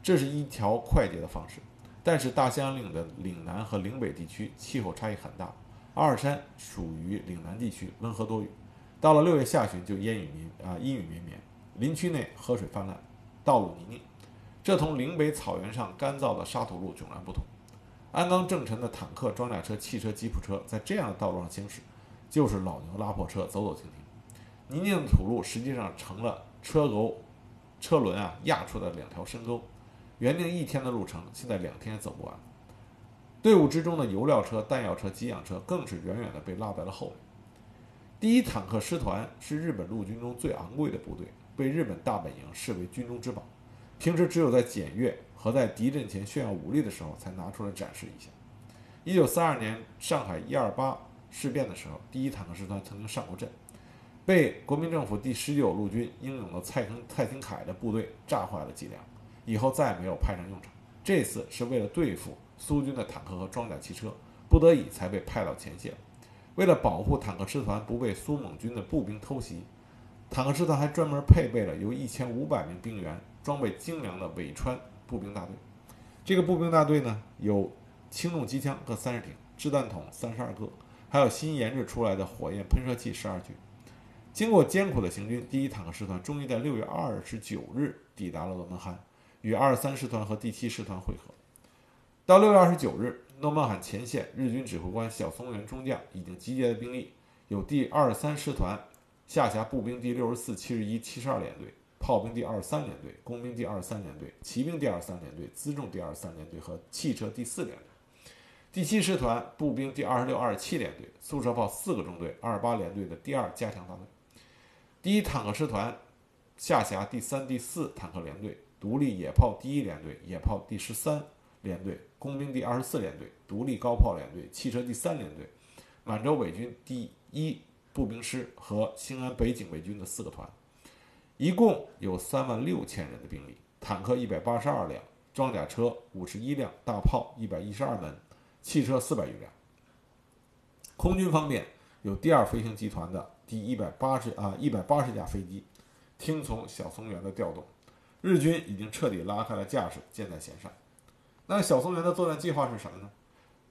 这是一条快捷的方式。但是大兴安岭的岭南和岭北地区气候差异很大，阿尔山属于岭南地区，温和多雨。到了六月下旬就烟雨绵啊阴雨绵绵，林区内河水泛滥，道路泥泞，这同岭北草原上干燥的沙土路迥然不同。鞍钢正臣的坦克、装甲车、汽车、吉普车在这样的道路上行驶，就是老牛拉破车，走走停停。泥泞的土路实际上成了车沟、车轮啊压出的两条深沟。原定一天的路程，现在两天也走不完。队伍之中的油料车、弹药车、给养车更是远远地被落在了后面。第一坦克师团是日本陆军中最昂贵的部队，被日本大本营视为军中之宝。平时只有在检阅和在敌阵前炫耀武力的时候才拿出来展示一下。一九三二年上海一二八事变的时候，第一坦克师团曾经上过阵。被国民政府第十九路军英勇的蔡廷蔡廷锴的部队炸坏了几辆，以后再也没有派上用场。这次是为了对付苏军的坦克和装甲汽车，不得已才被派到前线。为了保护坦克师团不被苏蒙军的步兵偷袭，坦克师团还专门配备了由一千五百名兵员、装备精良的伪川步兵大队。这个步兵大队呢，有轻重机枪各三十挺，掷弹筒三十二个，还有新研制出来的火焰喷射器十二具。经过艰苦的行军，第一坦克师团终于在六月二十九日抵达了诺门罕，与二十三师团和第七师团会合。到六月二十九日，诺曼罕前线日军指挥官小松原中将已经集结的兵力有第二十三师团下辖步兵第六十四、七十一、七十二联队。炮兵第二十三联队、工兵第二十三联队、骑兵第二十三联队、辎重第二十三联队和汽车第四联队。第七师团步兵第二十六、二十七联队、速射炮四个中队、二十八联队的第二加强大队。第一坦克师团下辖第三、第四坦克联队、独立野炮第一联队、野炮第十三联队、工兵第二十四联队、独立高炮联队、汽车第三联队、满洲伪军第一步兵师和兴安北警卫军的四个团。一共有三万六千人的兵力，坦克一百八十二辆，装甲车五十一辆，大炮一百一十二门，汽车四百余辆。空军方面有第二飞行集团的第一百八十啊一百八十架飞机，听从小松原的调动，日军已经彻底拉开了架势，箭在弦上。那小松原的作战计划是什么呢？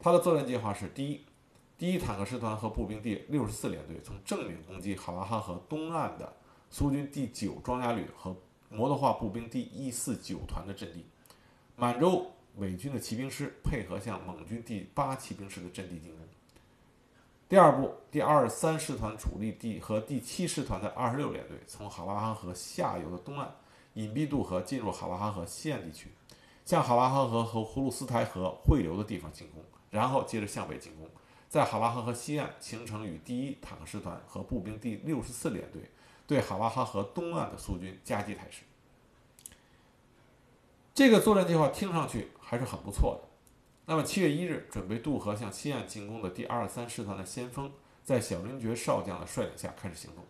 他的作战计划是：第一，第一坦克师团和步兵第六十四联队从正面攻击哈拉哈河东岸的。苏军第九装甲旅和摩托化步兵第一四九团的阵地，满洲伪军的骑兵师配合向蒙军第八骑兵师的阵地进攻。第二步，第二十三师团主力第和第七师团的二十六联队从哈拉哈河下游的东岸隐蔽渡河进入哈拉哈河西岸地区，向哈拉哈河和葫芦斯台河汇流的地方进攻，然后接着向北进攻，在哈拉哈河西岸形成与第一坦克师团和步兵第六十四联队。对哈拉哈河东岸的苏军夹击态势，这个作战计划听上去还是很不错的。那么七月一日，准备渡河向西岸进攻的第二十三师团的先锋，在小林觉少将的率领下开始行动。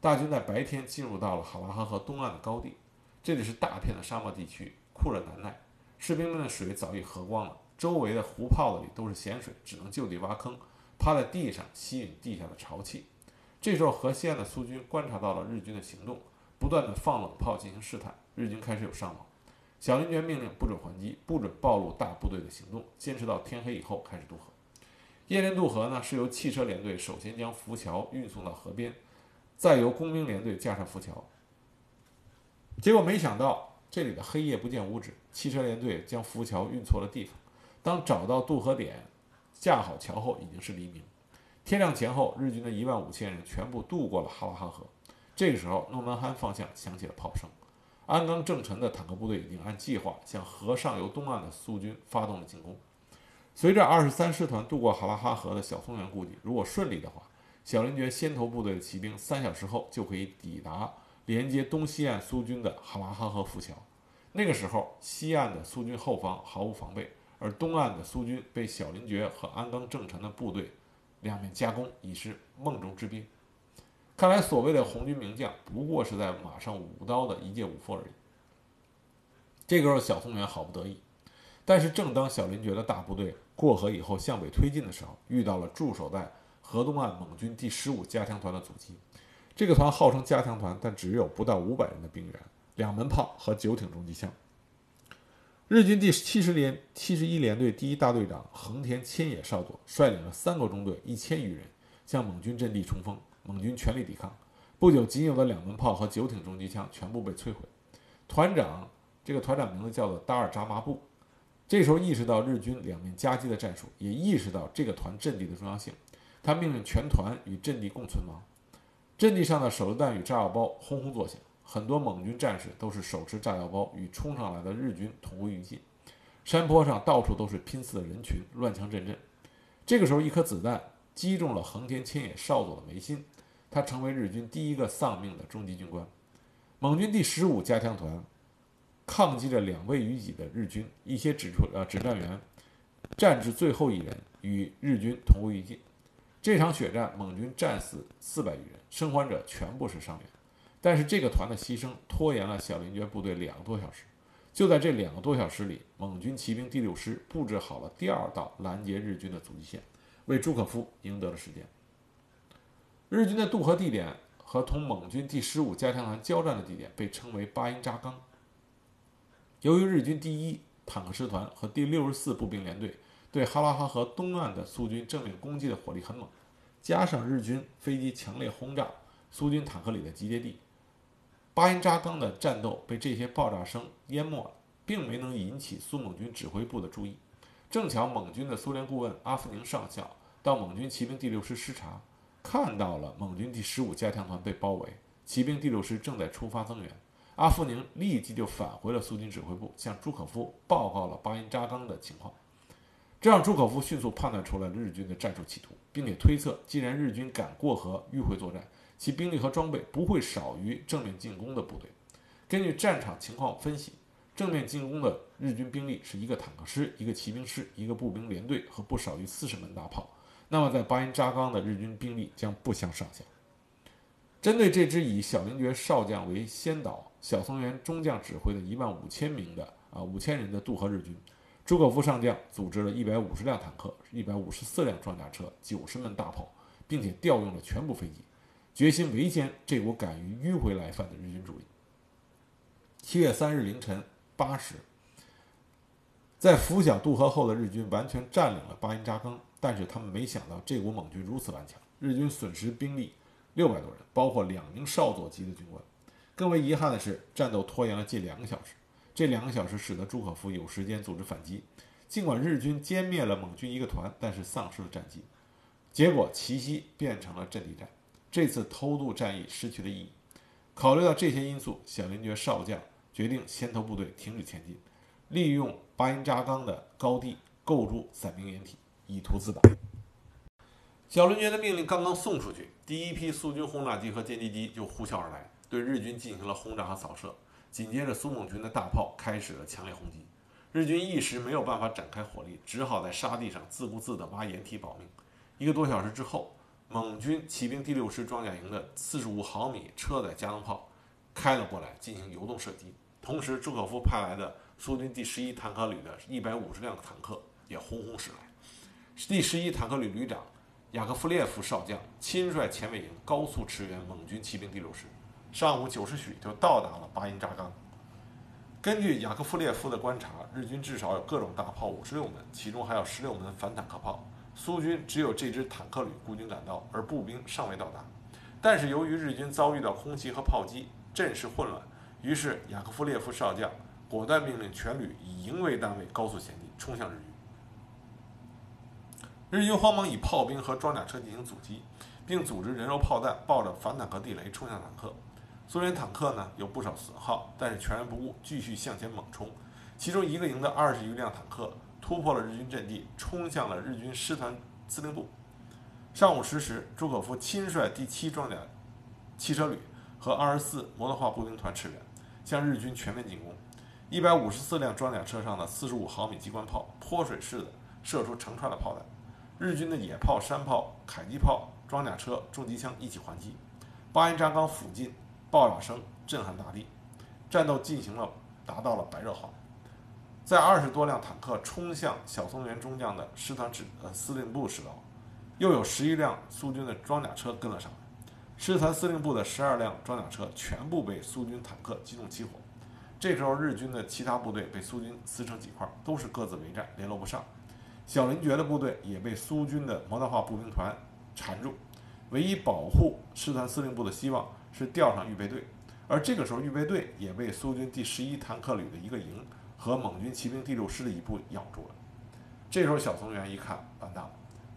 大军在白天进入到了哈拉哈河东岸的高地，这里是大片的沙漠地区，酷热难耐。士兵们的水早已喝光了，周围的湖泡子里都是咸水，只能就地挖坑，趴在地上吸引地下的潮气。这时候，河西岸的苏军观察到了日军的行动，不断的放冷炮进行试探。日军开始有伤亡。小林觉命令不准还击，不准暴露大部队的行动，坚持到天黑以后开始渡河。夜间渡河呢，是由汽车连队首先将浮桥运送到河边，再由工兵连队架上浮桥。结果没想到，这里的黑夜不见五指，汽车连队将浮桥运错了地方。当找到渡河点，架好桥后，已经是黎明。天亮前后，日军的一万五千人全部渡过了哈拉哈河。这个时候，诺门罕方向响起了炮声，鞍钢正陈的坦克部队已经按计划向河上游东岸的苏军发动了进攻。随着二十三师团渡过哈拉哈河的小松原估计，如果顺利的话，小林觉先头部队的骑兵三小时后就可以抵达连接东西岸苏军的哈拉哈河浮桥。那个时候，西岸的苏军后方毫无防备，而东岸的苏军被小林觉和鞍钢正臣的部队。两面夹攻已是梦中之兵，看来所谓的红军名将不过是在马上舞刀的一介武夫而已。这个时候，小松原好不得意，但是正当小林觉的大部队过河以后向北推进的时候，遇到了驻守在河东岸蒙军第十五加强团的阻击。这个团号称加强团，但只有不到五百人的兵员，两门炮和九挺重机枪。日军第七十连七十一联队第一大队长横田千野少佐率领了三个中队一千余人向蒙军阵地冲锋，蒙军全力抵抗。不久，仅有的两门炮和九挺重机枪全部被摧毁。团长，这个团长名字叫做达尔扎麻布，这时候意识到日军两面夹击的战术，也意识到这个团阵地的重要性，他命令全团与阵地共存亡。阵地上的手榴弹与炸药包轰轰作响。很多蒙军战士都是手持炸药包，与冲上来的日军同归于尽。山坡上到处都是拼刺的人群，乱枪阵阵。这个时候，一颗子弹击中了横田千野少佐的眉心，他成为日军第一个丧命的中级军官。蒙军第十五加强团抗击着两位于己的日军，一些指出呃指战员战至最后一人，与日军同归于尽。这场血战，蒙军战死四百余人，生还者全部是伤员。但是这个团的牺牲拖延了小林觉部队两个多小时。就在这两个多小时里，蒙军骑兵第六师布置好了第二道拦截日军的阻击线，为朱可夫赢得了时间。日军的渡河地点和同蒙军第十五加强团交战的地点被称为巴音扎冈。由于日军第一坦克师团和第六十四步兵联队对哈拉哈河东岸的苏军正面攻击的火力很猛，加上日军飞机强烈轰炸苏军坦克里的集结地。巴音扎冈的战斗被这些爆炸声淹没，并没能引起苏蒙军指挥部的注意。正巧蒙军的苏联顾问阿夫宁上校到蒙军骑兵第六师视察，看到了蒙军第十五加强团被包围，骑兵第六师正在出发增援。阿夫宁立即就返回了苏军指挥部，向朱可夫报告了巴音扎冈的情况。这让朱可夫迅速判断出了日军的战术企图，并且推测，既然日军敢过河迂回作战，其兵力和装备不会少于正面进攻的部队。根据战场情况分析，正面进攻的日军兵力是一个坦克师、一个骑兵师、一个步兵连队和不少于四十门大炮。那么，在巴音扎冈的日军兵力将不相上下。针对这支以小林觉少将为先导、小松原中将指挥的一万五千名的啊五千人的渡河日军，朱可夫上将组织了一百五十辆坦克、一百五十四辆装甲车、九十门大炮，并且调用了全部飞机。决心围歼这股敢于迂回来犯的日军主力。七月三日凌晨八时，在拂晓渡河后的日军完全占领了巴音扎冈，但是他们没想到这股猛军如此顽强，日军损失兵力六百多人，包括两名少佐级的军官。更为遗憾的是，战斗拖延了近两个小时。这两个小时使得朱可夫有时间组织反击。尽管日军歼灭了蒙军一个团，但是丧失了战机，结果奇袭变成了阵地战。这次偷渡战役失去了意义。考虑到这些因素，小林觉少将决定先头部队停止前进，利用巴音扎冈的高地构筑伞兵掩体，以图自保。小林觉的命令刚刚送出去，第一批苏军轰炸机和歼击机就呼啸而来，对日军进行了轰炸和扫射。紧接着，苏蒙军的大炮开始了强烈轰击，日军一时没有办法展开火力，只好在沙地上自顾自地挖掩体保命。一个多小时之后。蒙军骑兵第六师装甲营的四十五毫米车载加农炮开了过来，进行游动射击。同时，朱可夫派来的苏军第十一坦克旅的一百五十辆坦克也轰轰驶来。第十一坦克旅旅长雅克夫列夫少将亲率前卫营高速驰援蒙军骑兵第六师，上午九时许就到达了巴音扎冈。根据雅克夫列夫的观察，日军至少有各种大炮五十六门，其中还有十六门反坦克炮。苏军只有这支坦克旅孤军赶到，而步兵尚未到达。但是由于日军遭遇到空袭和炮击，阵势混乱，于是雅科夫列夫少将果断命令全旅以营为单位高速前进，冲向日军。日军慌忙以炮兵和装甲车进行阻击，并组织人肉炮弹抱着反坦克地雷冲向坦克。苏联坦克呢有不少损耗，但是全然不顾，继续向前猛冲。其中一个营的二十余辆坦克。突破了日军阵地，冲向了日军师团司令部。上午十时，朱可夫亲率第七装甲汽车旅和二十四摩托化步兵团驰援，向日军全面进攻。一百五十四辆装甲车上的四十五毫米机关炮泼水似的射出成串的炮弹，日军的野炮、山炮、迫击炮、装甲车、重机枪一起还击。巴音扎冈附近爆炸声震撼大地，战斗进行了达到了白热化。在二十多辆坦克冲向小松原中将的师团指呃司令部时，候又有十一辆苏军的装甲车跟了上来。师团司令部的十二辆装甲车全部被苏军坦克击中起火。这时候，日军的其他部队被苏军撕成几块，都是各自为战，联络不上。小林觉的部队也被苏军的摩托化步兵团缠住。唯一保护师团司令部的希望是调上预备队，而这个时候，预备队也被苏军第十一坦克旅的一个营。和蒙军骑兵第六师的一部咬住了。这时候，小松原一看，完蛋了，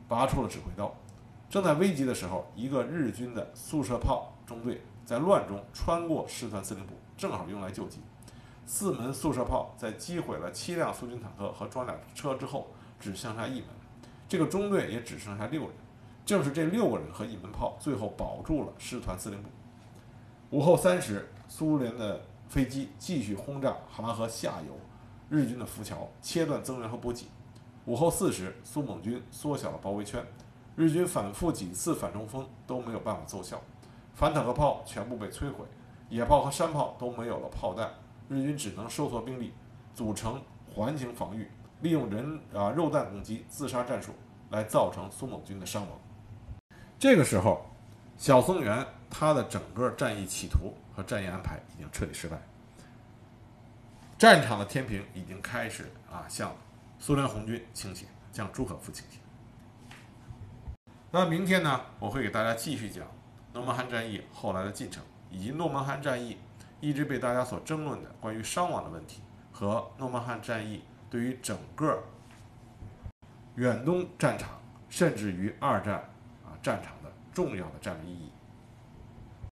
拔出了指挥刀。正在危急的时候，一个日军的速射炮中队在乱中穿过师团司令部，正好用来救急。四门速射炮在击毁了七辆苏军坦克和装甲车之后，只剩下一门，这个中队也只剩下六人。正是这六个人和一门炮，最后保住了师团司令部。午后三时，苏联的飞机继续轰炸哈拉河下游。日军的浮桥切断增援和补给。午后四时，苏蒙军缩小了包围圈，日军反复几次反冲锋都没有办法奏效，反坦克炮全部被摧毁，野炮和山炮都没有了炮弹，日军只能收缩兵力，组成环形防御，利用人啊肉弹攻击、自杀战术来造成苏蒙军的伤亡。这个时候，小松原他的整个战役企图和战役安排已经彻底失败，战场的天平已经开始啊向苏联红军倾斜，向朱可夫倾斜。那明天呢，我会给大家继续讲诺曼罕战役后来的进程，以及诺曼罕战役一直被大家所争论的关于伤亡的问题，和诺曼罕战役对于整个远东战场，甚至于二战啊战场的重要的战略意义。